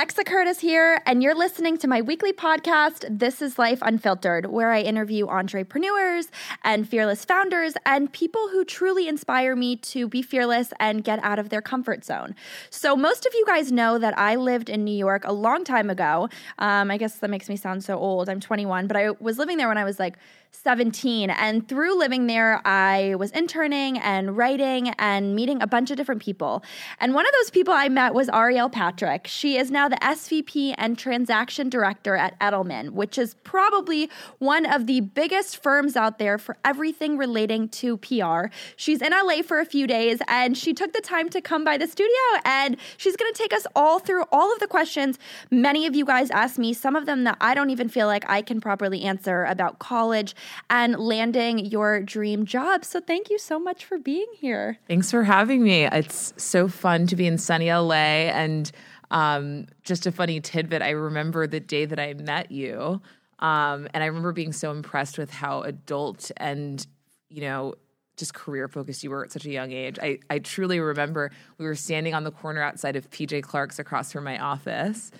Alexa Curtis here, and you're listening to my weekly podcast, This is Life Unfiltered, where I interview entrepreneurs and fearless founders and people who truly inspire me to be fearless and get out of their comfort zone. So, most of you guys know that I lived in New York a long time ago. Um, I guess that makes me sound so old. I'm 21, but I was living there when I was like 17. And through living there, I was interning and writing and meeting a bunch of different people. And one of those people I met was Arielle Patrick. She is now the SVP and Transaction Director at Edelman, which is probably one of the biggest firms out there for everything relating to PR. She's in LA for a few days and she took the time to come by the studio and she's going to take us all through all of the questions many of you guys asked me, some of them that I don't even feel like I can properly answer about college and landing your dream job. So thank you so much for being here. Thanks for having me. It's so fun to be in sunny LA. And um, just a funny tidbit I remember the day that I met you. Um, and I remember being so impressed with how adult and, you know, just career focused you were at such a young age. I, I truly remember we were standing on the corner outside of PJ Clarke's across from my office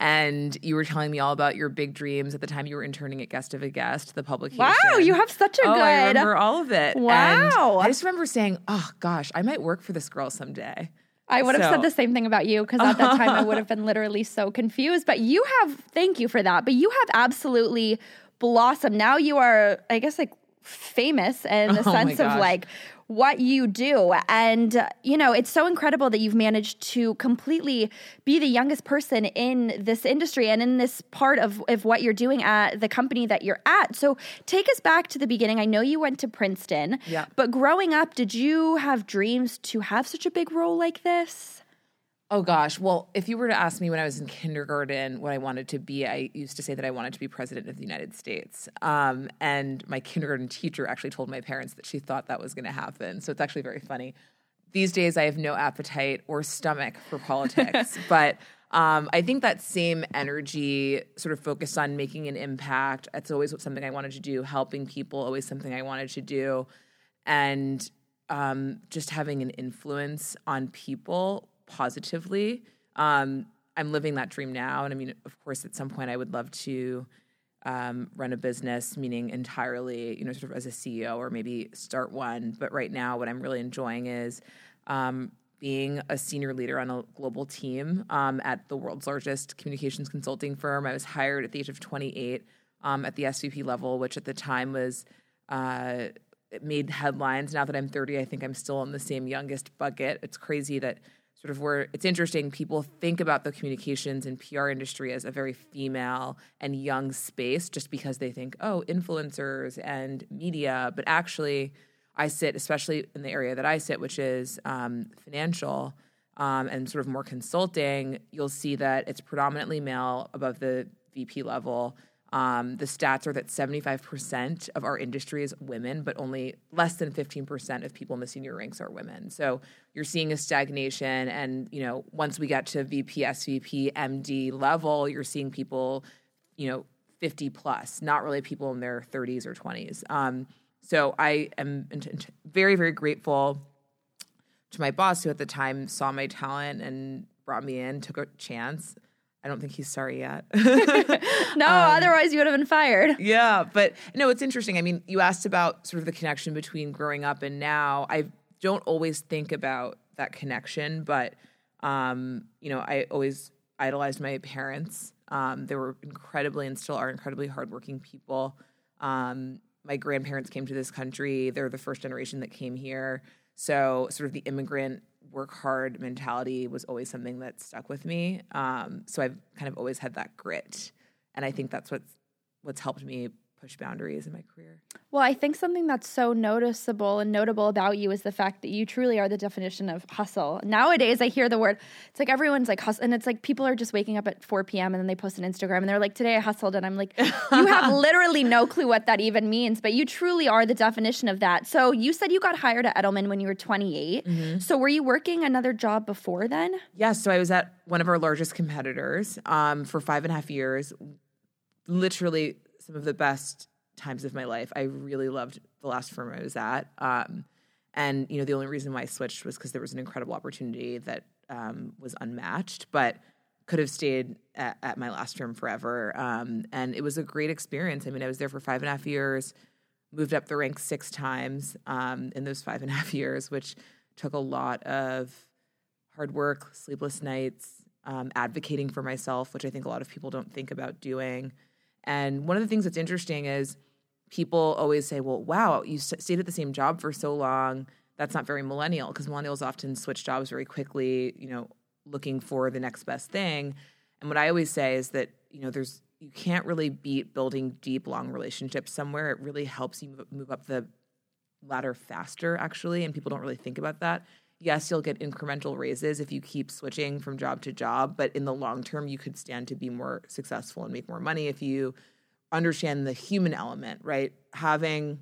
and you were telling me all about your big dreams at the time you were interning at Guest of a Guest, the publication. Wow, you have such a oh, good. I remember all of it. Wow. And I just remember saying, "Oh gosh, I might work for this girl someday." I would have so. said the same thing about you because at that time I would have been literally so confused. But you have, thank you for that. But you have absolutely blossomed. Now you are, I guess, like famous in the oh sense of like what you do. And, uh, you know, it's so incredible that you've managed to completely be the youngest person in this industry and in this part of, of what you're doing at the company that you're at. So take us back to the beginning. I know you went to Princeton, yeah. but growing up, did you have dreams to have such a big role like this? Oh gosh. Well, if you were to ask me when I was in kindergarten what I wanted to be, I used to say that I wanted to be president of the United States. Um, and my kindergarten teacher actually told my parents that she thought that was going to happen. So it's actually very funny. These days, I have no appetite or stomach for politics, but um, I think that same energy, sort of focused on making an impact. That's always something I wanted to do. Helping people, always something I wanted to do, and um, just having an influence on people positively. Um, I'm living that dream now. And I mean, of course, at some point I would love to um, run a business, meaning entirely, you know, sort of as a CEO or maybe start one. But right now, what I'm really enjoying is um, being a senior leader on a global team um, at the world's largest communications consulting firm. I was hired at the age of 28 um, at the SVP level, which at the time was. Uh, made headlines. Now that I'm 30, I think I'm still in the same youngest bucket. It's crazy that sort of where it's interesting people think about the communications and PR industry as a very female and young space just because they think oh influencers and media. But actually I sit especially in the area that I sit which is um, financial um, and sort of more consulting you'll see that it's predominantly male above the VP level um, the stats are that 75% of our industry is women, but only less than 15% of people in the senior ranks are women. So you're seeing a stagnation. And, you know, once we get to VP, SVP, MD level, you're seeing people, you know, 50 plus, not really people in their 30s or 20s. Um, so I am very, very grateful to my boss who at the time saw my talent and brought me in, took a chance. I don't think he's sorry yet. no, um, otherwise you would have been fired. Yeah, but no, it's interesting. I mean, you asked about sort of the connection between growing up and now. I don't always think about that connection, but um, you know, I always idolized my parents. Um, they were incredibly and still are incredibly hardworking people. Um, my grandparents came to this country. They're the first generation that came here. So, sort of the immigrant work hard mentality was always something that stuck with me. Um, so I've kind of always had that grit, and I think that's what's what's helped me push boundaries in my career. Well, I think something that's so noticeable and notable about you is the fact that you truly are the definition of hustle. Nowadays, I hear the word, it's like everyone's like hustle, and it's like people are just waking up at 4 p.m. and then they post an Instagram and they're like, today I hustled. And I'm like, you have literally no clue what that even means, but you truly are the definition of that. So you said you got hired at Edelman when you were 28. Mm-hmm. So were you working another job before then? Yes. Yeah, so I was at one of our largest competitors um, for five and a half years. Literally some of the best times of my life. I really loved the last firm I was at. Um, and, you know, the only reason why I switched was because there was an incredible opportunity that um, was unmatched. But could have stayed at, at my last firm forever. Um, and it was a great experience. I mean, I was there for five and a half years, moved up the ranks six times um, in those five and a half years, which took a lot of hard work, sleepless nights, um, advocating for myself, which I think a lot of people don't think about doing. And one of the things that's interesting is people always say, well, wow, you stayed at the same job for so long. That's not very millennial because millennials often switch jobs very quickly, you know, looking for the next best thing. And what I always say is that, you know, there's, you can't really beat building deep, long relationships somewhere. It really helps you move up the ladder faster, actually. And people don't really think about that. Yes, you'll get incremental raises if you keep switching from job to job, but in the long term, you could stand to be more successful and make more money if you understand the human element, right? Having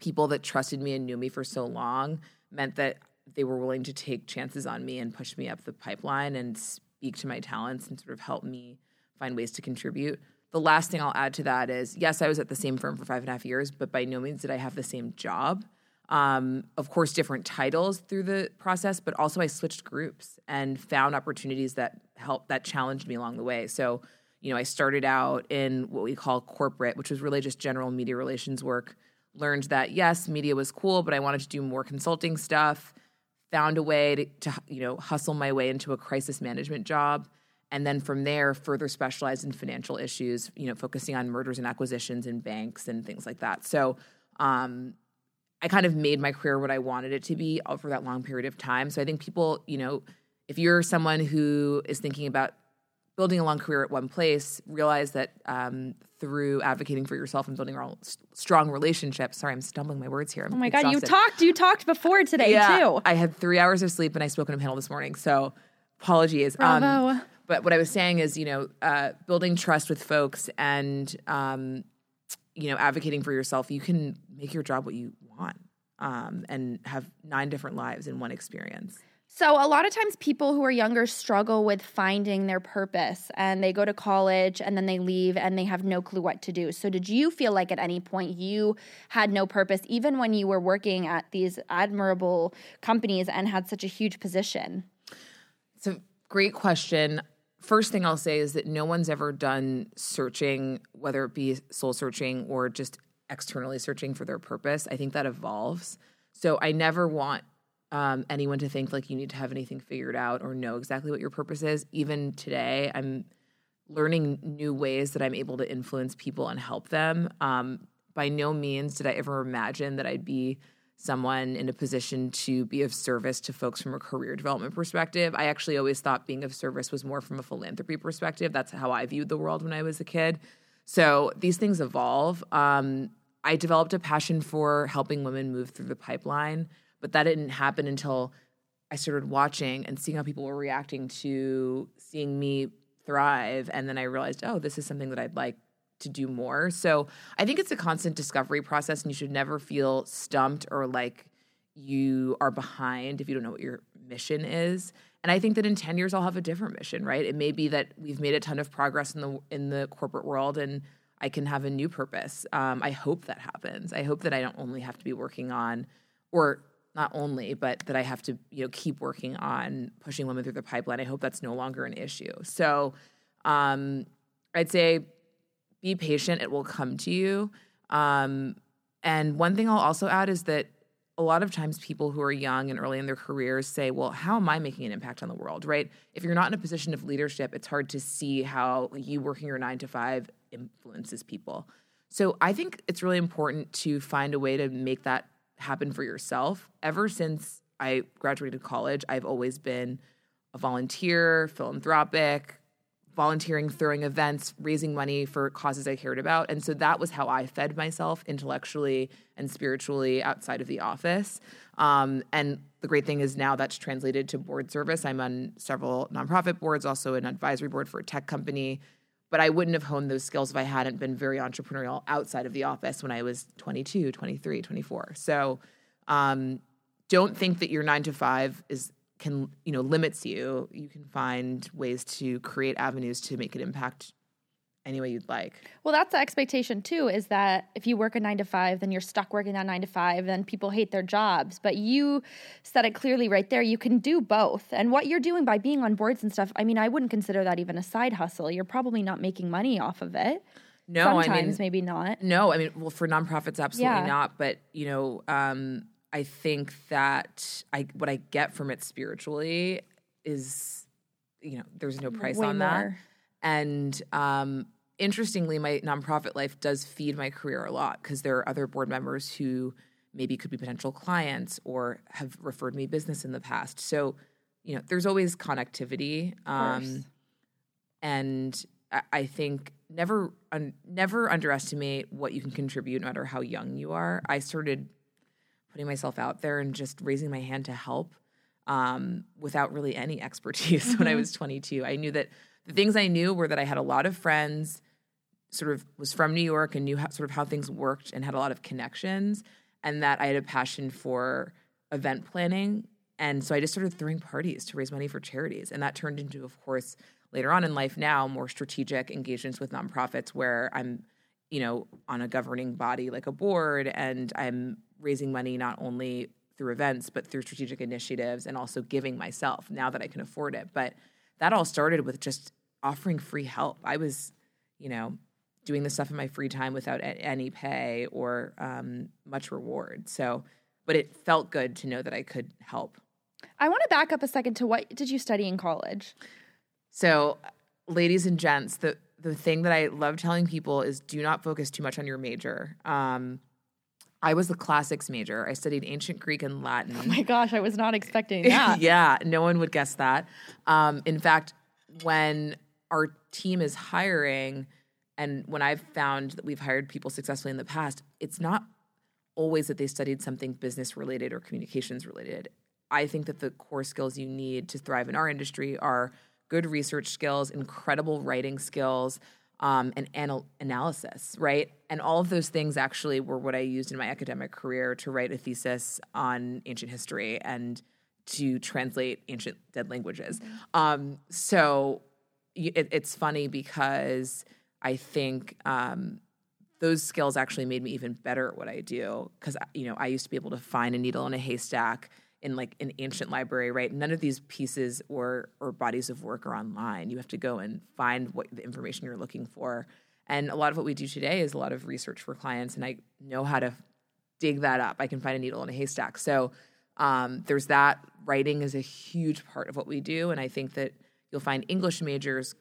people that trusted me and knew me for so long meant that they were willing to take chances on me and push me up the pipeline and speak to my talents and sort of help me find ways to contribute. The last thing I'll add to that is yes, I was at the same firm for five and a half years, but by no means did I have the same job. Um, of course, different titles through the process, but also I switched groups and found opportunities that helped, that challenged me along the way. So, you know, I started out in what we call corporate, which was really just general media relations work. Learned that yes, media was cool, but I wanted to do more consulting stuff. Found a way to, to you know hustle my way into a crisis management job, and then from there further specialized in financial issues. You know, focusing on mergers and acquisitions and banks and things like that. So. Um, I kind of made my career what I wanted it to be for that long period of time. So I think people, you know, if you're someone who is thinking about building a long career at one place, realize that um, through advocating for yourself and building strong relationships. Sorry, I'm stumbling my words here. I'm oh my exhausted. god, you talked. You talked before today yeah, too. I had three hours of sleep and I spoke on a panel this morning. So apologies. Um, Bravo. Um, but what I was saying is, you know, uh, building trust with folks and um, you know, advocating for yourself. You can make your job what you want um, and have nine different lives in one experience. So, a lot of times people who are younger struggle with finding their purpose and they go to college and then they leave and they have no clue what to do. So, did you feel like at any point you had no purpose, even when you were working at these admirable companies and had such a huge position? It's a great question. First thing I'll say is that no one's ever done searching, whether it be soul searching or just externally searching for their purpose. I think that evolves. So, I never want um, anyone to think like you need to have anything figured out or know exactly what your purpose is. Even today, I'm learning new ways that I'm able to influence people and help them. Um, by no means did I ever imagine that I'd be someone in a position to be of service to folks from a career development perspective. I actually always thought being of service was more from a philanthropy perspective. That's how I viewed the world when I was a kid. So these things evolve. Um, I developed a passion for helping women move through the pipeline. But that didn't happen until I started watching and seeing how people were reacting to seeing me thrive. And then I realized, oh, this is something that I'd like to do more. So I think it's a constant discovery process, and you should never feel stumped or like you are behind if you don't know what your mission is. And I think that in 10 years I'll have a different mission, right? It may be that we've made a ton of progress in the in the corporate world and I can have a new purpose. Um, I hope that happens. I hope that I don't only have to be working on or not only, but that I have to, you know, keep working on pushing women through the pipeline. I hope that's no longer an issue. So um, I'd say be patient, it will come to you. Um, and one thing I'll also add is that a lot of times people who are young and early in their careers say, well, how am I making an impact on the world, right? If you're not in a position of leadership, it's hard to see how you working your nine to five influences people. So I think it's really important to find a way to make that happen for yourself. Ever since I graduated college, I've always been a volunteer, philanthropic, volunteering, throwing events, raising money for causes I cared about. And so that was how I fed myself intellectually and spiritually outside of the office. Um, and the great thing is now that's translated to board service. I'm on several nonprofit boards, also an advisory board for a tech company but I wouldn't have honed those skills if I hadn't been very entrepreneurial outside of the office when I was 22, 23, 24. So um, don't think that your nine to five is can you know limits you. You can find ways to create avenues to make an impact any way you'd like. Well, that's the expectation too is that if you work a nine to five, then you're stuck working that nine to five, then people hate their jobs. But you said it clearly right there. You can do both. And what you're doing by being on boards and stuff, I mean, I wouldn't consider that even a side hustle. You're probably not making money off of it. No, Sometimes, I mean, maybe not. No, I mean, well, for nonprofits, absolutely Yeah. not. But you know, um, I think that I what I get from it spiritually is, you know, there's no price Way on that. And um, interestingly, my nonprofit life does feed my career a lot because there are other board members who maybe could be potential clients or have referred me business in the past. So, you know, there's always connectivity. Um, and I- think never un- never underestimate what you can contribute, no matter how young you are. I started putting myself out there and just raising my hand to help um, without really any expertise when I was 22. I knew that the things I knew were that I had a lot of friends, sort of was from New York and knew how, sort of how things worked and had a lot of connections, and that I had a passion for event planning. And so I just started throwing parties to raise money for charities. And that turned into, of course, later on in life now, more strategic engagements with nonprofits where I'm, you know, on a governing body like a board and I'm raising money not only through events, but through strategic initiatives and also giving myself now that I can afford it. But that all started with just offering free help. I was, you know, doing this stuff in my free time without any pay or um, much reward. So, but it felt good to know that I could help. I want to back up a second to what did you study in college? So, ladies and gents, the the thing that I love telling people is do not focus too much on your major. Um, I was the classics major. I studied ancient Greek and Latin. Oh my gosh, I was not expecting that. yeah, no one would guess that. Um, in fact, when our team is hiring, and when I've found that we've hired people successfully in the past, it's not always that they studied something business related or communications related. I think that the core skills you need to thrive in our industry are good research skills, incredible writing skills, um, and anal- analysis, right? And all of those things actually were what I used in my academic career to write a thesis on ancient history and to translate ancient dead languages. Um, so it, it's funny because I think um, those skills actually made me even better at what I do because you know I used to be able to find a needle in a haystack in like an ancient library, right? None of these pieces or or bodies of work are online. You have to go and find what the information you're looking for. And a lot of what we do today is a lot of research for clients, and I know how to dig that up. I can find a needle in a haystack. So um, there's that. Writing is a huge part of what we do, and I think that you'll find English majors,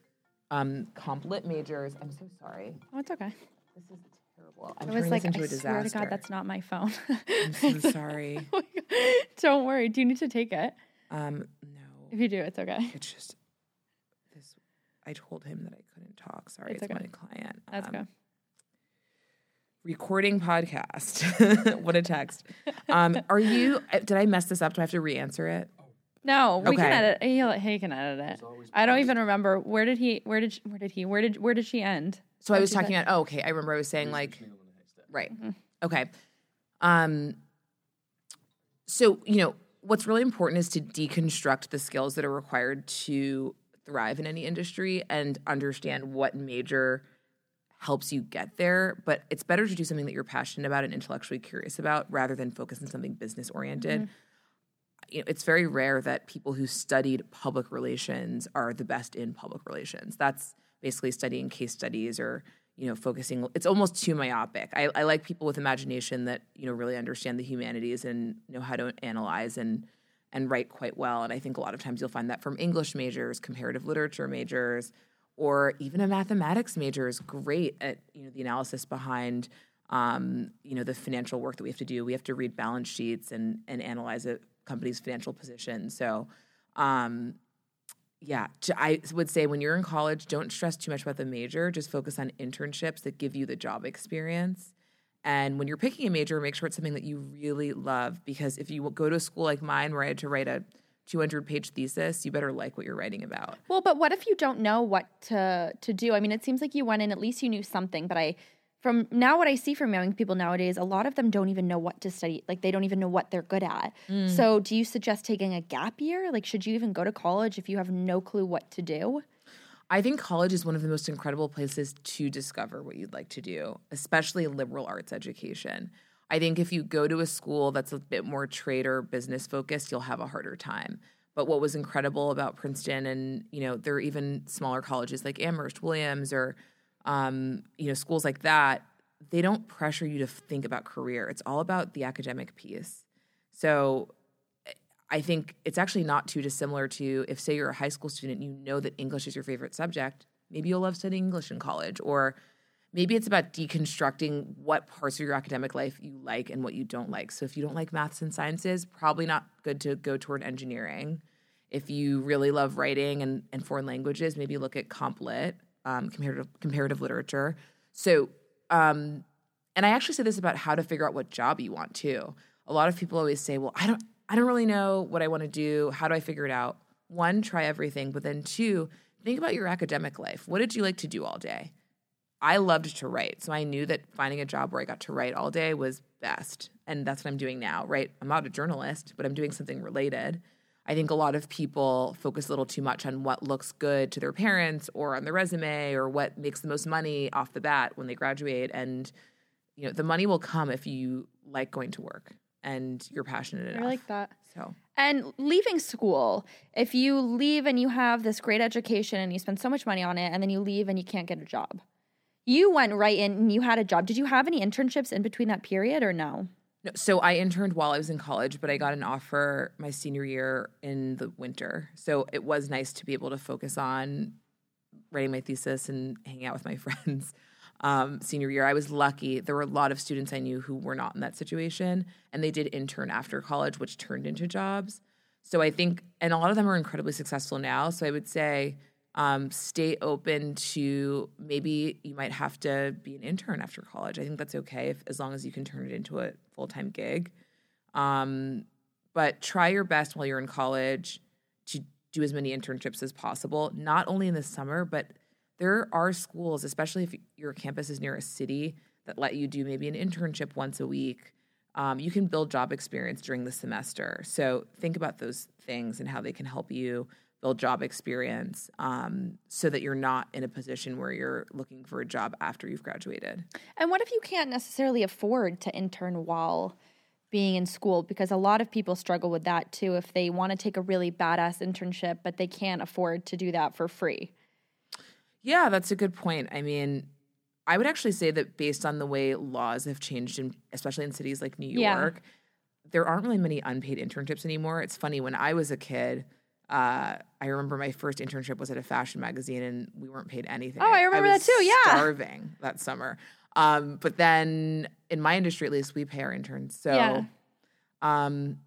um, comp lit majors. I'm so sorry. Oh, it's okay. This is terrible. I'm I was like, I a disaster. swear to God, that's not my phone. I'm so sorry. Don't worry. Do you need to take it? Um, no, If you do, it's okay. it's just this. I told him that I couldn't talk. Sorry, It's it's, okay. my client. That's Um, okay. Recording podcast. what a text. Um, are you? Did I mess this up? Do I have to re-answer it? No, we can edit. He, he can edit it. I don't even remember where did he? Where did? She, where did he? Where did? Where did she end? So I What'd was you say? talking about. Oh, okay. I remember I was saying like, right. Mm-hmm. Okay. Um. So you know what's really important is to deconstruct the skills that are required to thrive in any industry and understand what major helps you get there. But it's better to do something that you're passionate about and intellectually curious about rather than focus on something business oriented. Mm-hmm. You know, it's very rare that people who studied public relations are the best in public relations. That's basically studying case studies or you know focusing. It's almost too myopic. I, I like people with imagination that you know really understand the humanities and know how to analyze and and write quite well. And I think a lot of times you'll find that from English majors, comparative literature majors, or even a mathematics major is great at you know the analysis behind um, you know the financial work that we have to do. We have to read balance sheets and and analyze a company's financial position. So. Um, yeah, I would say when you're in college, don't stress too much about the major. Just focus on internships that give you the job experience. And when you're picking a major, make sure it's something that you really love. Because if you go to a school like mine where I had to write a 200 page thesis, you better like what you're writing about. Well, but what if you don't know what to to do? I mean, it seems like you went in at least you knew something, but I from now what I see from young people nowadays, a lot of them don't even know what to study. Like they don't even know what they're good at. Mm. So, do you suggest taking a gap year? Like should you even go to college if you have no clue what to do? I think college is one of the most incredible places to discover what you'd like to do, especially liberal arts education. I think if you go to a school that's a bit more trade or business focused, you'll have a harder time. But what was incredible about Princeton and, you know, there are even smaller colleges like Amherst, Williams, or, um, you know, schools like that, they don't pressure you to think about career. It's all about the academic piece. So I think it's actually not too dissimilar to if, say, you're a high school student, you know that English is your favorite subject. Maybe you'll love studying English in college, or maybe it's about deconstructing what parts of your academic life you like and what you don't like. So if you don't like maths and sciences, probably not good to go toward engineering. If you really love writing and, and foreign languages, maybe look at comp lit, um, comparative, comparative literature. So, um, and I actually say this about how to figure out what job you want too. A lot of people always say, well, I don't, I don't really know what I want to do. How do I figure it out? One, try everything, but then two, think about your academic life. What did you like to do all day? I loved to write. So I knew that finding a job where I got to write all day was best. And that's what I'm doing now, right? I'm not a journalist, but I'm doing something related. I think a lot of people focus a little too much on what looks good to their parents or on their resume or what makes the most money off the bat when they graduate. And, you know, the money will come if you like going to work and you're passionate enough. I like that. So, And leaving school, if you leave and you have this great education and you spend so much money on it, and then you leave and you can't get a job, you went right in and you had a job. Did you have any internships in between that period or no? No, so I interned while I was in college, but I got an offer my senior year in the winter. So it was nice to be able to focus on writing my thesis and hanging out with my friends. Um, senior year, I was lucky. There were a lot of students I knew who were not in that situation, and they did intern after college, which turned into jobs. So I think, and a lot of them are incredibly successful now. So I would say, um, stay open to maybe you might have to be an intern after college. I think that's okay if, as long as you can turn it into a full time gig. Um, but try your best while you're in college to do as many internships as possible, not only in the summer, but there are schools, especially if your campus is near a city, that let you do maybe an internship once a week. Um, you can build job experience during the semester. So think about those things and how they can help you build job experience um, so that you're not in a position where you're looking for a job after you've graduated. And what if you can't necessarily afford to intern while being in school? Because a lot of people struggle with that too. If they want to take a really badass internship, but they can't afford to do that for free. Yeah, that's a good point. I mean, I would actually say that based on the way laws have changed, in, especially in cities like New Yeah. York, there aren't really many unpaid internships anymore. It's funny, when I was a kid, uh, I remember my first internship was at a fashion magazine and we weren't paid anything. Oh, I remember was that too, yeah. Starving that summer. Um, but then in my industry, at least, we pay our interns. So, Yeah. um,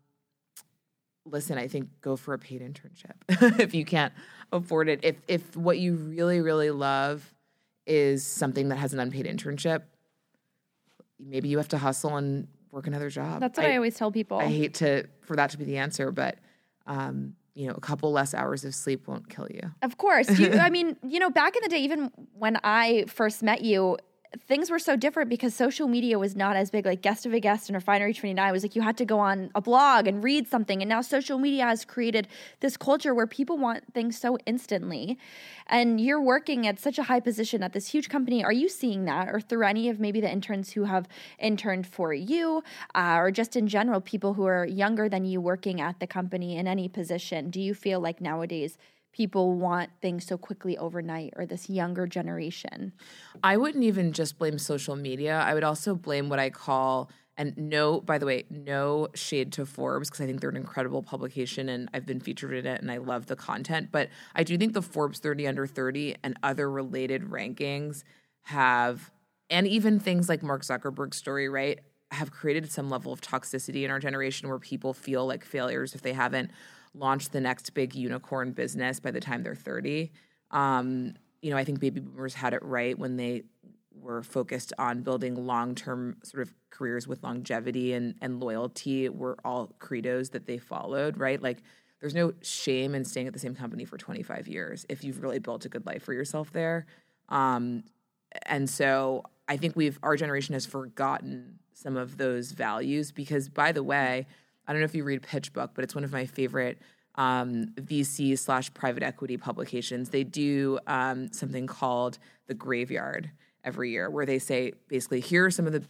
listen, I think go for a paid internship if you can't afford it. If if what you really really love is something that has an unpaid internship, maybe you have to hustle and work another job. That's what I, always tell people. I hate to for that to be the answer, but um, you know, a couple less hours of sleep won't kill you. Of course. You, I mean, you know, back in the day, even when I first met you, things were so different because social media was not as big. Like Guest of a Guest and Refinery 29 was like you had to go on a blog and read something. And now social media has created this culture where people want things so instantly. And you're working at such a high position at this huge company. Are you seeing that? Or through any of maybe the interns who have interned for you, uh, or just in general, people who are younger than you working at the company in any position? Do you feel like nowadays, people want things so quickly overnight or this younger generation. I wouldn't even just blame social media. I would also blame what I call and no, by the way, no shade to Forbes because I think they're an incredible publication and I've been featured in it and I love the content. But I do think the Forbes 30 under 30 and other related rankings have, and even things like Mark Zuckerberg's story, right, have created some level of toxicity in our generation where people feel like failures if they haven't launched the next big unicorn business by the time they're 30. Um, you know, I think baby boomers had it right when they were focused on building long-term sort of careers with longevity and and loyalty were all credos that they followed, right? Like there's no shame in staying at the same company for 25 years if you've really built a good life for yourself there. Um, and so I think we've our generation has forgotten some of those values because by the way, I don't know if you read PitchBook, but it's one of my favorite um, VC slash private equity publications. They do um, something called the Graveyard every year, where they say basically here are some of the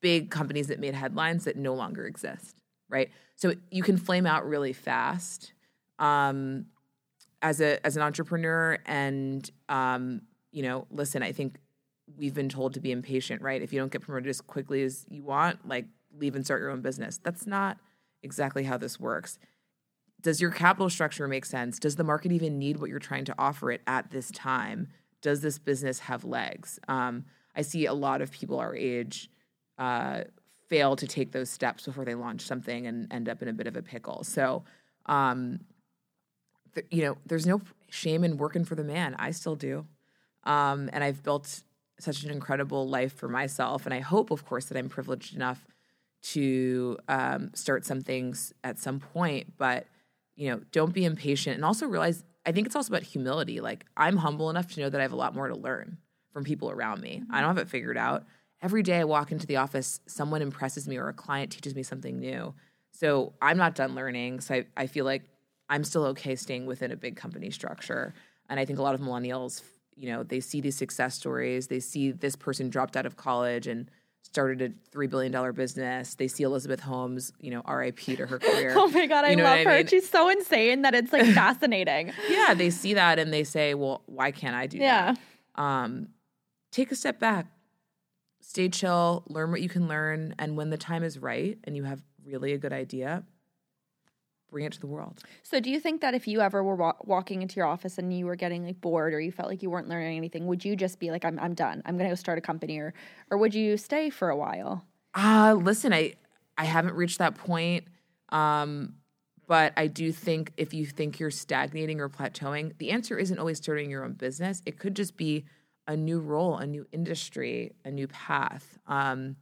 big companies that made headlines that no longer exist. Right, so you can flame out really fast um, as a as an entrepreneur, and um, you know, listen, I think we've been told to be impatient, right? If you don't get promoted as quickly as you want, like leave and start your own business. That's not exactly how this works. Does your capital structure make sense? Does the market even need what you're trying to offer it at this time? Does this business have legs? Um, I see a lot of people our age uh, fail to take those steps before they launch something and end up in a bit of a pickle. So, um, th- you know, there's no shame in working for the man. I still do. Um, and I've built such an incredible life for myself. And I hope, of course, that I'm privileged enough to um, start some things at some point. But you know, don't be impatient, and also realize. I think it's also about humility. Like I'm humble enough to know that I have a lot more to learn from people around me. I don't have it figured out. Every day I walk into the office, someone impresses me or a client teaches me something new. So I'm not done learning. So I, I feel like I'm still okay staying within a big company structure. And I think a lot of millennials you know they see these success stories they see this person dropped out of college and started a three billion dollar business. They see Elizabeth Holmes, you know, R.I.P. to her career. oh my god, I you know love her. I mean? She's so insane that it's like fascinating. yeah, they see that and they say, "Well, why can't I do yeah. that?" Um, take a step back, stay chill, learn what you can learn, and when the time is right and you have really a good idea, bring it to the world. So, do you think that if you ever were wa- walking into your office and you were getting like bored or you felt like you weren't learning anything, would you just be like, "I'm I'm done. I'm going to go start a company," or or would you stay for a while? Uh listen, I I haven't reached that point. Um, but I do think if you think you're stagnating or plateauing, the answer isn't always starting your own business. It could just be a new role, a new industry, a new path. Um,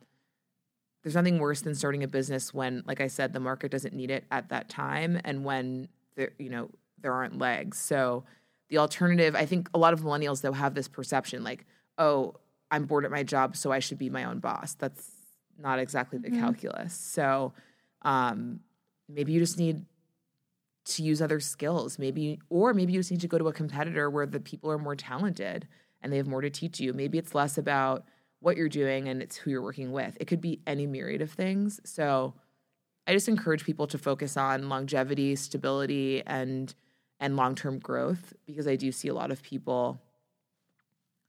there's nothing worse than starting a business when, like I said, the market doesn't need it at that time, and when there, you know, there aren't legs. So the alternative, I think, a lot of millennials though have this perception, like, oh, I'm bored at my job, so I should be my own boss. That's not exactly the mm-hmm. calculus. So um, maybe you just need to use other skills, maybe, or maybe you just need to go to a competitor where the people are more talented and they have more to teach you. Maybe it's less about what you're doing and it's who you're working with. It could be any myriad of things. So I just encourage people to focus on longevity, stability, and and long-term growth because I do see a lot of people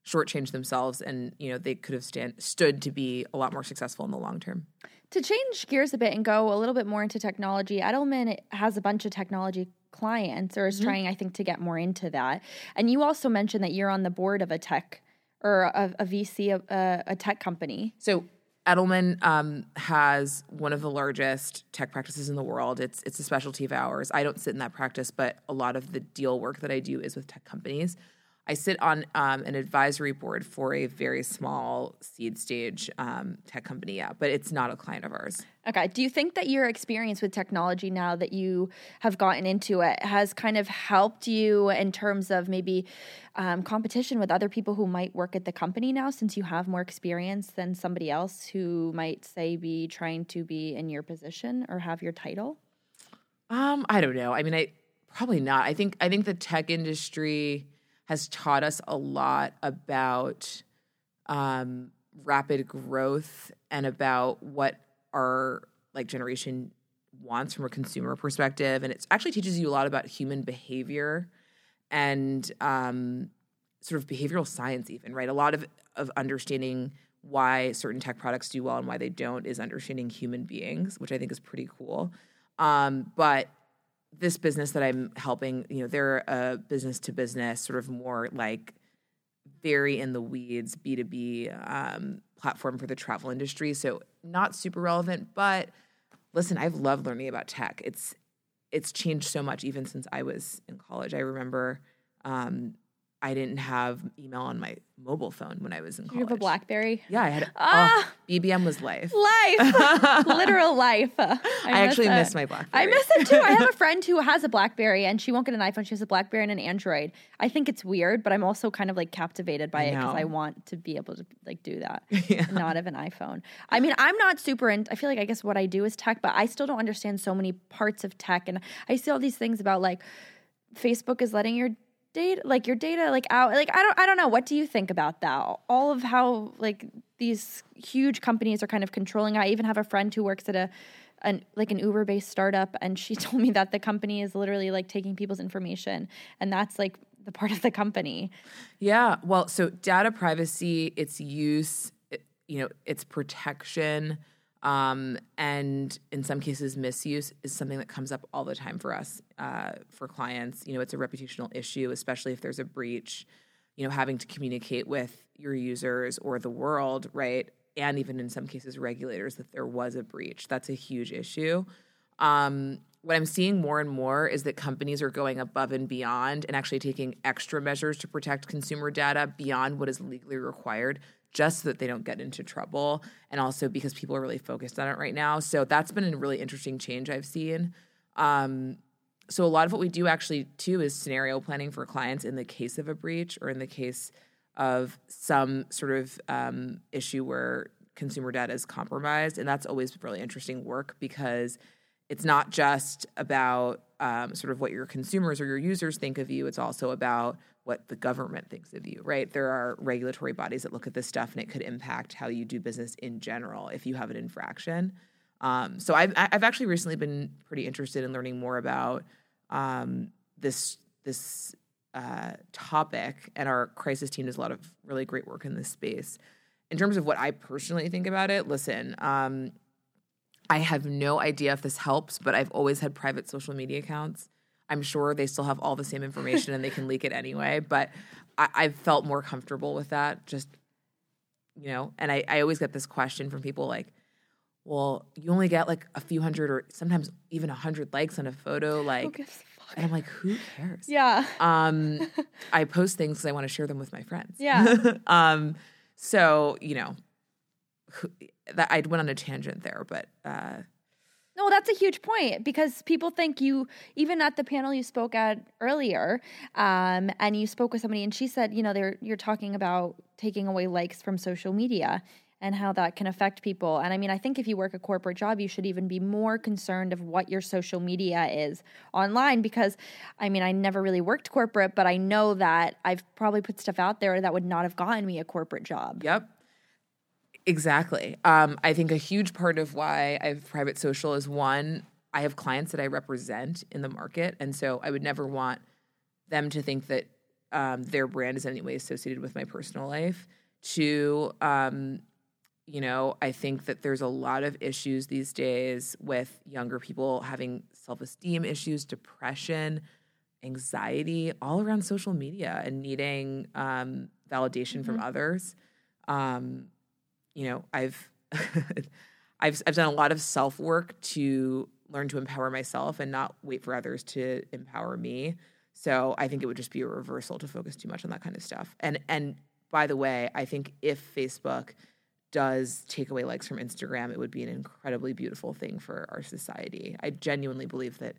shortchange themselves and you know they could have stand, stood to be a lot more successful in the long term. To change gears a bit and go a little bit more into technology, Edelman has a bunch of technology clients or is mm-hmm. trying I think to get more into that. And you also mentioned that you're on the board of a tech or a, a VC, a, a, tech company. So Edelman um, has one of the largest tech practices in the world. It's it's a specialty of ours. I don't sit in that practice, but a lot of the deal work that I do is with tech companies. I sit on um, an advisory board for a very small seed stage um, tech company, yeah, but it's not a client of ours. Okay. Do you think that your experience with technology now that you have gotten into it has kind of helped you in terms of maybe um, competition with other people who might work at the company now since you have more experience than somebody else who might, say, be trying to be in your position or have your title? Um, I don't know. I mean, I probably not. I think I think the tech industry has taught us a lot about um, rapid growth and about what our like generation wants from a consumer perspective. And it actually teaches you a lot about human behavior and um, sort of behavioral science even right? A lot of of understanding why certain tech products do well and why they don't is understanding human beings which i think is pretty cool. Um, but this business that I'm helping, you know, they're a business to business, sort of more like very in the weeds B2B um, platform for the travel industry. So not super relevant, but listen, I've loved learning about tech. It's it's changed so much even since I was in college. I remember um, I didn't have email on my mobile phone when I was in college. You have a BlackBerry. Yeah, I had. Ah. Oh, BBM was life. Life, literal life. I, I actually it. miss my BlackBerry. I miss it too. I have a friend who has a BlackBerry and she won't get an iPhone. She has a BlackBerry and an Android. I think it's weird, but I'm also kind of like captivated by I it because. I want to be able to like do that, Yeah. not have an iPhone. I mean, I'm not super. In, I feel like I guess what I do is tech, but I still don't understand so many parts of tech, and I see all these things about like Facebook is letting your data like your data like out like I don't I don't know. What do you think about that? All of how like these huge companies are kind of controlling. I even have a friend who works at a an like an Uber based startup and she told me that the company is literally like taking people's information and that's like the part of the company. Yeah. Well, so data privacy, its use, you know, its protection, um, and in some cases misuse is something that comes up all the time for us, uh, for clients. You know, it's a reputational issue, especially if there's a breach. You know, having to communicate with your users or the world, right? And even in some cases, regulators that there was a breach. That's a huge issue. Um, what I'm seeing more and more is that companies are going above and beyond and actually taking extra measures to protect consumer data beyond what is legally required, just so that they don't get into trouble. And also because people are really focused on it right now. So that's been a really interesting change I've seen. Um, so a lot of what we do actually too is scenario planning for clients in the case of a breach or in the case of some sort of um, issue where consumer data is compromised and that's always really interesting work because it's not just about um, sort of what your consumers or your users think of you. It's also about what the government thinks of you right? There are regulatory bodies that look at this stuff and it could impact how you do business in general if you have an infraction. Um, so I've, I've actually recently been pretty interested in learning more about um, this this uh, topic, and our crisis team does a lot of really great work in this space. In terms of what I personally think about it, listen, um, I have no idea if this helps, but I've always had private social media accounts. I'm sure they still have all the same information and they can leak it anyway, but I, I've felt more comfortable with that. Just you know, and I, I always get this question from people like, well, you only get like a few hundred or sometimes even a hundred likes on a photo. Like, Who gives a fuck? and I'm like, who cares? yeah Um, I post things because I want to share them with my friends. Yeah. um, so you know, who- that I went on a tangent there, but uh, No, that's a huge point because people think you, even at the panel you spoke at earlier, um, and you spoke with somebody, and she said, you know, they're, you're talking about taking away likes from social media and how that can affect people. And I mean, I think if you work a corporate job, you should even be more concerned of what your social media is online because, I mean, I never really worked corporate, but I know that I've probably put stuff out there that would not have gotten me a corporate job. Yep. Exactly. Um, I think a huge part of why I have private social is one, I have clients that I represent in the market. And so I would never want them to think that um, their brand is in any way associated with my personal life. Two, um, you know, I think that there's a lot of issues these days with younger people having self esteem issues, depression, anxiety, all around social media and needing um, validation from others. Um, you know, I've I've I've done a lot of self work to learn to empower myself and not wait for others to empower me. So I think it would just be a reversal to focus too much on that kind of stuff. And and by the way, I think if Facebook does take away likes from Instagram, it would be an incredibly beautiful thing for our society. I genuinely believe that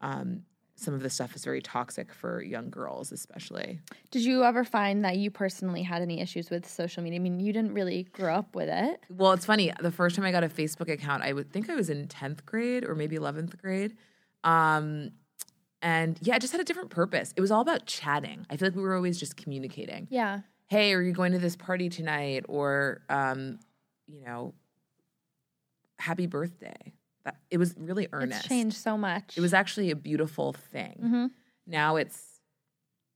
um, some of the stuff is very toxic for young girls, especially. Did you ever find that you personally had any issues with social media? I mean, you didn't really grow up with it. Well, it's funny. The first time I got a Facebook account, I would think I was in 10th grade or maybe 11th grade. Um, and yeah, it just had a different purpose. It was all about chatting. I feel like we were always just communicating. Yeah. Hey, are you going to this party tonight? Or, um, you know, happy birthday. It was really earnest. It's changed so much. It was actually a beautiful thing. Mhm. Now it's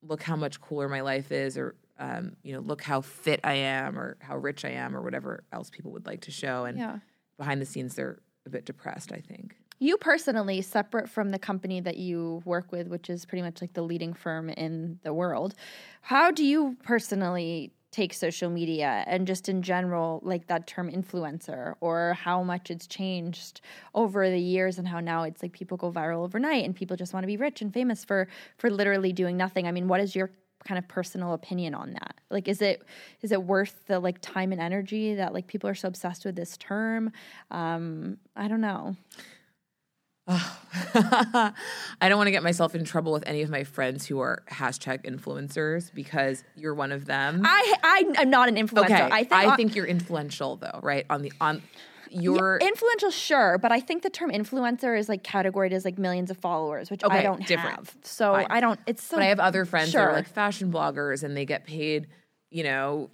look how much cooler my life is, or um, you know, look how fit I am, or how rich I am, or whatever else people would like to show. And Yeah. behind the scenes, they're a bit depressed. I think. You personally, separate from the company that you work with, which is pretty much like the leading firm in the world, how do you personally take social media and just in general, like that term influencer, or how much it's changed over the years and how now it's like people go viral overnight and people just want to be rich and famous for for literally doing nothing. I mean, what is your kind of personal opinion on that? Like, is it is it worth the like time and energy that like people are so obsessed with this term? Um, I don't know. I don't want to get myself in trouble with any of my friends who are hashtag influencers because you're one of them. I I am not an influencer. okay, I think I uh, think you're influential though, right? On the on your Yeah, influential, sure, but I think the term influencer is like categorized as like millions of followers, which I don't different. have. So Fine. I don't. It's so. But I have other friends that Sure. are like fashion bloggers and they get paid, you know,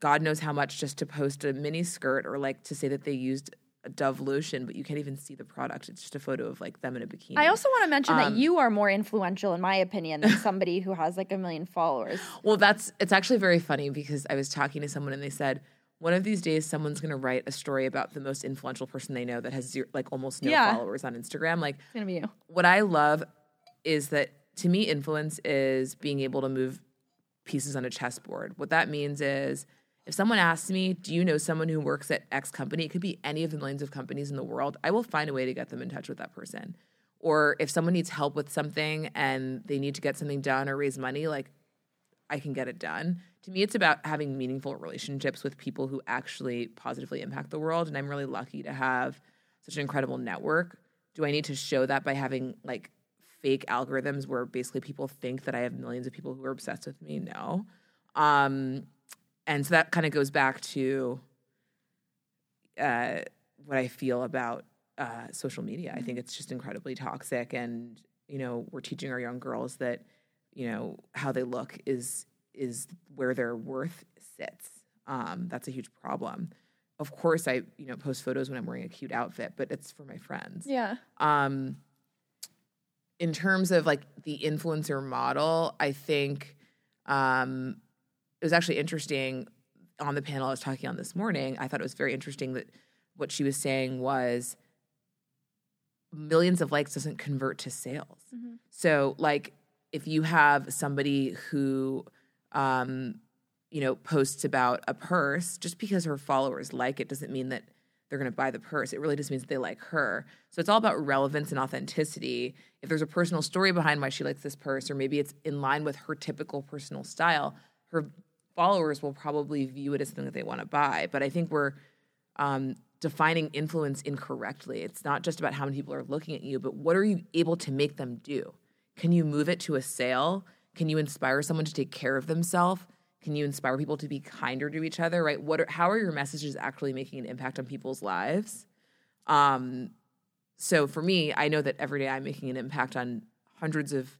God knows how much just to post a mini skirt or like to say that they used Dove lotion, but you can't even see the product. It's just a photo of like them in a bikini. I also want to mention Um, that you are more influential, in my opinion, than somebody who has like a million followers. Well, that's it's actually very funny because I was talking to someone and they said one of these days someone's going to write a story about the most influential person they know that has zero, like almost no Yeah. followers on Instagram. Like It's gonna be you. what I love is that to me, influence is being able to move pieces on a chessboard. What that means is if someone asks me, Do you know someone who works at X company? It could be any of the millions of companies in the world. I will find a way to get them in touch with that person. Or if someone needs help with something and they need to get something done or raise money, like I can get it done. To me, it's about having meaningful relationships with people who actually positively impact the world. And I'm really lucky to have such an incredible network. Do I need to show that by having like fake algorithms where basically people think that I have millions of people who are obsessed with me? No. Um, and so that kind of goes back to uh, what I feel about uh, social media. I think it's just incredibly toxic, and you know, we're teaching our young girls that you know how they look is is where their worth sits. Um, that's a huge problem. Of course, I you know post photos when I'm wearing a cute outfit, but it's for my friends. Yeah. Um, in terms of like the influencer model, I think um, it was actually interesting on the panel I was talking on this morning. I thought it was very interesting that what she was saying was millions of likes doesn't convert to sales. So, like, if you have somebody who, um, you know, posts about a purse, just because her followers like it doesn't mean that they're going to buy the purse. It really just means that they like her. So it's all about relevance and authenticity. If there's a personal story behind why she likes this purse, or maybe it's in line with her typical personal style, her followers will probably view it as something that they want to buy. But I think we're um, defining influence incorrectly. It's not just about how many people are looking at you, but what are you able to make them do? Can you move it to a sale? Can you inspire someone to take care of themselves? Can you inspire people to be kinder to each other? Right? What? Are, how are your messages actually making an impact on people's lives? Um, so for me, I know that every day I'm making an impact on hundreds of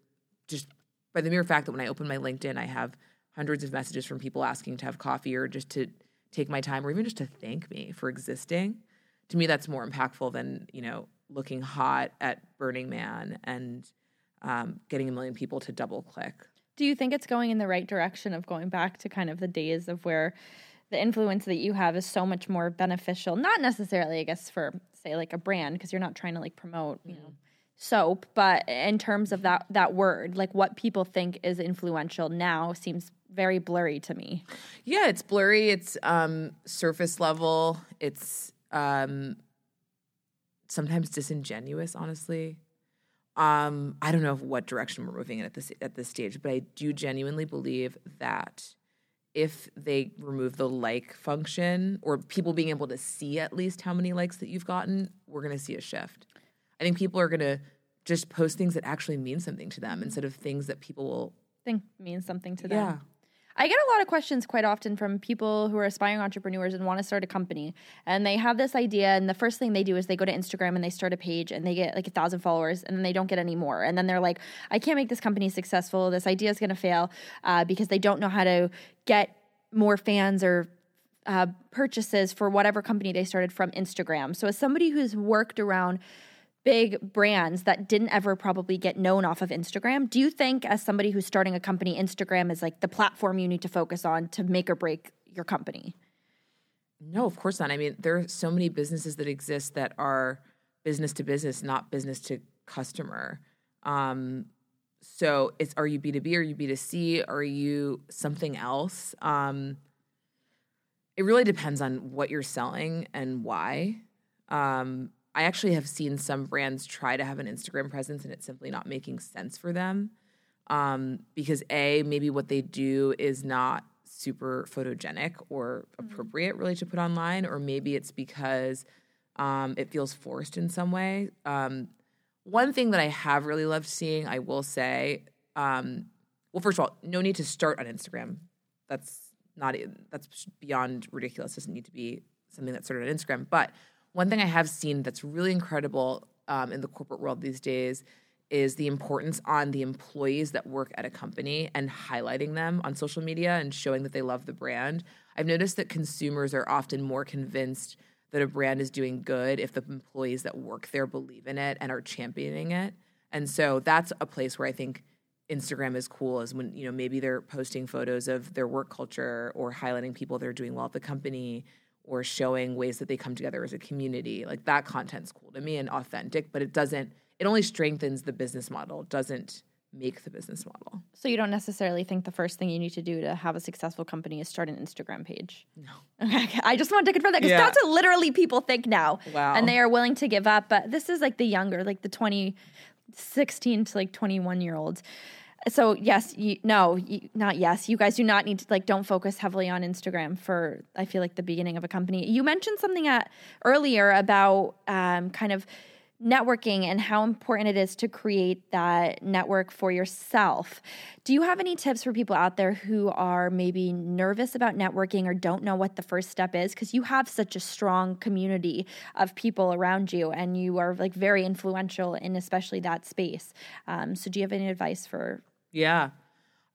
just by the mere fact that when I open my LinkedIn, I have hundreds of messages from people asking to have coffee or just to take my time or even just to thank me for existing. To me, that's more impactful than you know looking hot at Burning Man and um, getting a million people to double click. Do you think it's going in the right direction of going back to kind of the days of where the influence that you have is so much more beneficial? Not necessarily, I guess, for say like a brand because you're not trying to like promote, you know, soap, but in terms of that that word, like what people think is influential now seems very blurry to me. Yeah, it's blurry. It's um, surface level. It's um, sometimes disingenuous. Honestly, um, I don't know what direction we're moving in at this at this stage, but I do genuinely believe that if they remove the like function or people being able to see at least how many likes that you've gotten, we're going to see a shift. I think people are going to just post things that actually mean something to them instead of things that people will. think means something to them. Yeah. I get a lot of questions quite often from people who are aspiring entrepreneurs and want to start a company. And they have this idea, and the first thing they do is they go to Instagram and they start a page and they get like a thousand followers, and then they don't get any more. And then they're like, I can't make this company successful. This idea is going to fail uh, because they don't know how to get more fans or uh, purchases for whatever company they started from Instagram. So, as somebody who's worked around big brands that didn't ever probably get known off of Instagram, do you think, as somebody who's starting a company, Instagram is like the platform you need to focus on to make or break your company? No, of course not. I mean, there are so many businesses that exist that are business to business, not business to customer. Um, so it's are you B2B, are you B2C, are you something else? Um, it really depends on what you're selling and why. Um, I actually have seen some brands try to have an Instagram presence and it's simply not making sense for them. um, because a maybe what they do is not super photogenic or appropriate really to put online, or maybe it's because um, it feels forced in some way. Um, one thing that I have really loved seeing, I will say, um, well, first of all, no need to start on Instagram. That's not that's beyond ridiculous. Doesn't need to be something that's started on Instagram. But one thing I have seen that's really incredible um, in the corporate world these days is the importance on the employees that work at a company and highlighting them on social media and showing that they love the brand. I've noticed that consumers are often more convinced that a brand is doing good if the employees that work there believe in it and are championing it. And so that's a place where I think Instagram is cool is when, you know, maybe they're posting photos of their work culture or highlighting people that are doing well at the company or showing ways that they come together as a community. Like that content's cool to me and authentic, but it doesn't it only strengthens the business model, doesn't make the business model. So you don't necessarily think the first thing you need to do to have a successful company is start an Instagram page? No. Okay, I just wanted to confirm that because yeah. that's what literally people think now. Wow. And they are willing to give up. But this is like the younger, like the 20, 16 to like 21 year olds. So yes, you, no, you, not yes. You guys do not need to like don't focus heavily on Instagram for I feel like the beginning of a company. You mentioned something at earlier about um, kind of networking and how important it is to create that network for yourself. Do you have any tips for people out there who are maybe nervous about networking or don't know what the first step is? Because you have such a strong community of people around you and you are like very influential in especially that space. Um, so, do you have any advice for? Yeah.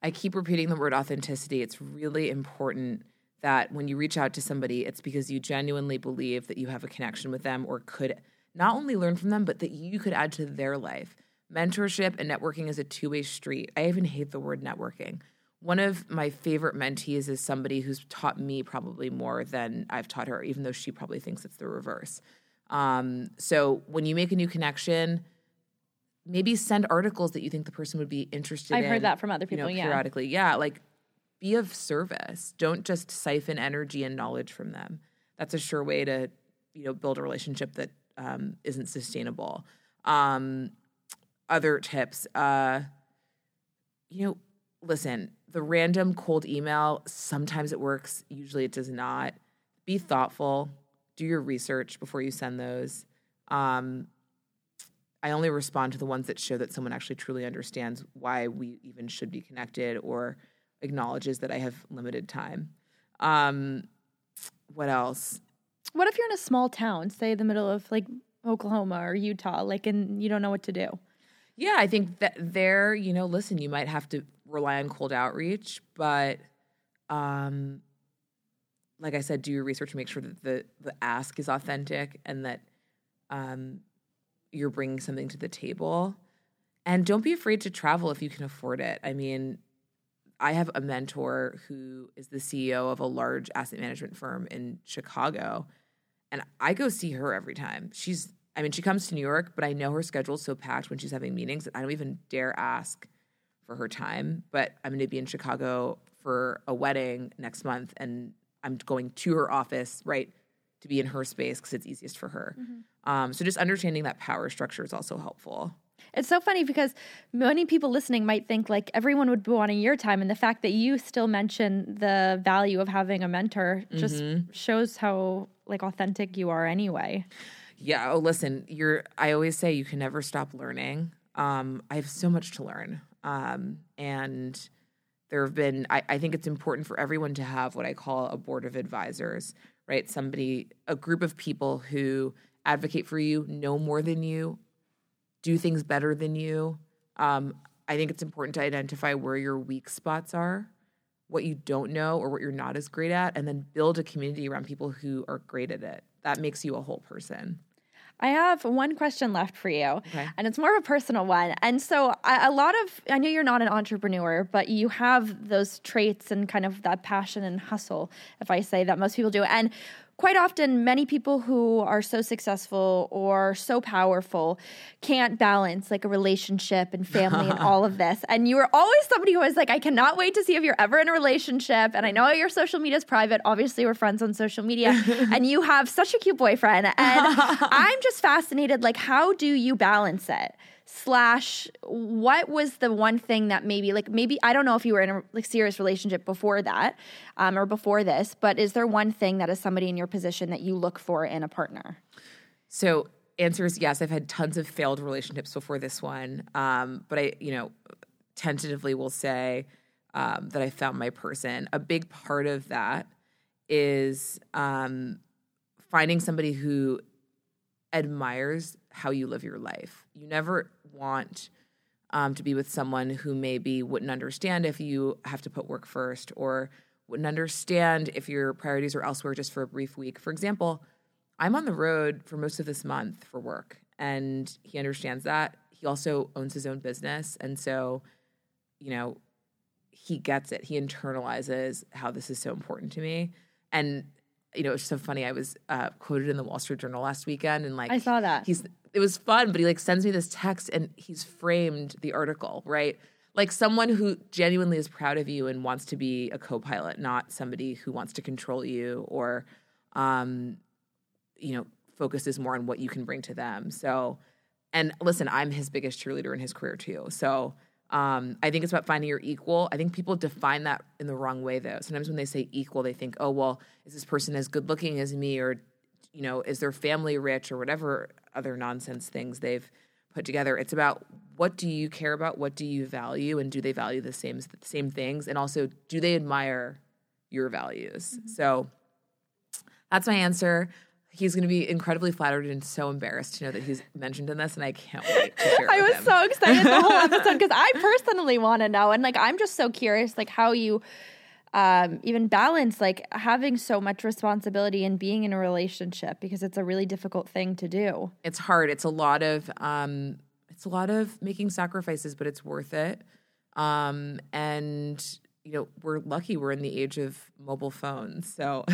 I keep repeating the word authenticity. It's really important that when you reach out to somebody, it's because you genuinely believe that you have a connection with them or could not only learn from them, but that you could add to their life. Mentorship and networking is a two way street. I even hate the word networking. One of my favorite mentees is somebody who's taught me probably more than I've taught her, even though she probably thinks it's the reverse. Um, so when you make a new connection, maybe send articles that you think the person would be interested in I've in. heard that from other people, you know, yeah. Periodically. Yeah. Like be of service. Don't just siphon energy and knowledge from them. That's a sure way to, you know, build a relationship that um, isn't sustainable. Um, other tips, uh, you know, listen, the random cold email, sometimes it works, usually it does not. Be thoughtful, do your research before you send those. Um, I only respond to the ones that show that someone actually truly understands why we even should be connected or acknowledges that I have limited time. Um, what else? What if you're in a small town, say the middle of like Oklahoma or Utah, like, and you don't know what to do? Yeah, I think that there, you know, listen, you might have to rely on cold outreach, but um like I said, do your research to make sure that the the ask is authentic and that um you're bringing something to the table. And don't be afraid to travel if you can afford it. I mean, I have a mentor who is the CEO of a large asset management firm in Chicago and I go see her every time. She's, I mean, she comes to New York, but I know her schedule's so packed when she's having meetings that I don't even dare ask for her time. But I'm going to be in Chicago for a wedding next month, and I'm going to her office, right, to be in her space because it's easiest for her. Mm-hmm. Um, so just understanding that power structure is also helpful. It's so funny because many people listening might think like everyone would be wanting your time, and the fact that you still mention the value of having a mentor just mm-hmm. shows how like authentic you are anyway. Yeah. Oh, listen, you're. I always say you can never stop learning. Um, I have so much to learn, um, and there have been. I, I think it's important for everyone to have what I call a board of advisors, right? Somebody, a group of people who advocate for you, know more than you, do things better than you. Um, I think it's important to identify where your weak spots are, what you don't know, or what you're not as great at, and then build a community around people who are great at it. That makes you a whole person. I have one question left for you, okay. and it's more of a personal one. And so, I, a lot of I know you're not an entrepreneur, but you have those traits and kind of that passion and hustle, if I say that most people do. And quite often many people who are so successful or so powerful can't balance like a relationship and family and all of this. And you were always somebody who was like i cannot wait to see if you're ever in a relationship. And i know your social media is private. Obviously we're friends on social media. And you have such a cute boyfriend. And i'm just fascinated like how do you balance it slash what was the one thing that maybe like maybe I don't know if you were in a like serious relationship before that um, or before this, but is there one thing that is somebody in your position that you look for in a partner? So answer is yes. I've had tons of failed relationships before this one, um, but I you know tentatively will say um, that I found my person. A big part of that is um, finding somebody who admires how you live your life. You never want um, to be with someone who maybe wouldn't understand if you have to put work first or wouldn't understand if your priorities are elsewhere just for a brief week. For example, I'm on the road for most of this month for work, and he understands that. He also owns his own business. And so, you know, he gets it. He internalizes how this is so important to me. And you know, it's so funny. I was uh, quoted in the Wall Street Journal last weekend, and like I saw that. He's it was fun, but he like sends me this text, and he's framed the article right, like someone who genuinely is proud of you and wants to be a co-pilot, not somebody who wants to control you or, um, you know, focuses more on what you can bring to them. So, and listen, I'm his biggest cheerleader in his career too. So um, I think it's about finding your equal. I think people define that in the wrong way, though. Sometimes when they say equal, they think, oh, well, is this person as good looking as me? Or, you know, is their family rich or whatever other nonsense things they've put together. It's about what do you care about? What do you value? And do they value the same, same things? And also, do they admire your values? Mm-hmm. So that's my answer he's going to be incredibly flattered and so embarrassed to know that he's mentioned in this, and I can't wait to share. I was him. so excited the whole episode because I personally want to know, and like I'm just so curious, like how you um, even balance like having so much responsibility and being in a relationship because it's a really difficult thing to do. It's hard. It's a lot of um, it's a lot of making sacrifices, but it's worth it. Um, and you know, we're lucky we're in the age of mobile phones. So,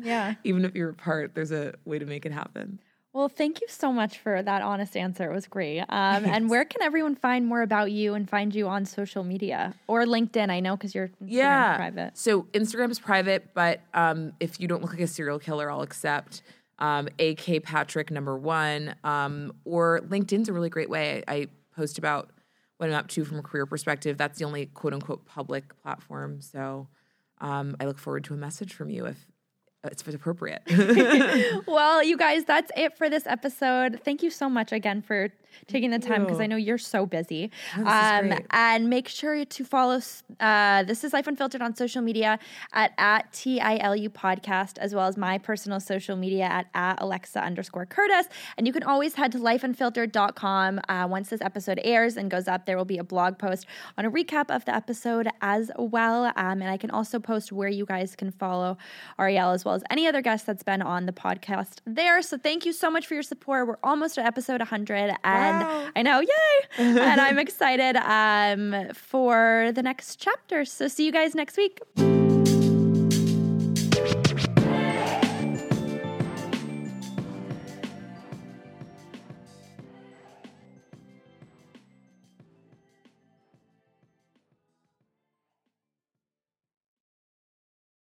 yeah, even if you're apart, there's a way to make it happen. Well, thank you so much for that honest answer. It was great. Um, and where can everyone find more about you and find you on social media or LinkedIn? I know because you're Instagram yeah private. So Instagram is private, but um, if you don't look like a serial killer, I'll accept. Um, AK Patrick number one, um, or LinkedIn's a really great way. I, I post about what I'm up to from a career perspective. That's the only quote unquote public platform. So um, I look forward to a message from you if it's appropriate. well, you guys, that's it for this episode. Thank you so much again for taking the time because I know you're so busy. Um, and make sure to follow uh, This is Life Unfiltered on social media at, at TILU podcast, as well as my personal social media at, at Alexa underscore Curtis. And you can always head to lifeunfiltered.com. Uh, once this episode airs and goes up, there will be a blog post on a recap of the episode as well. Um, and I can also post where you guys can follow Ariel as well as any other guest that's been on the podcast there. So thank you so much for your support. We're almost at episode 100. And and wow. I know, yay! and I'm excited um, for the next chapter. So see you guys next week.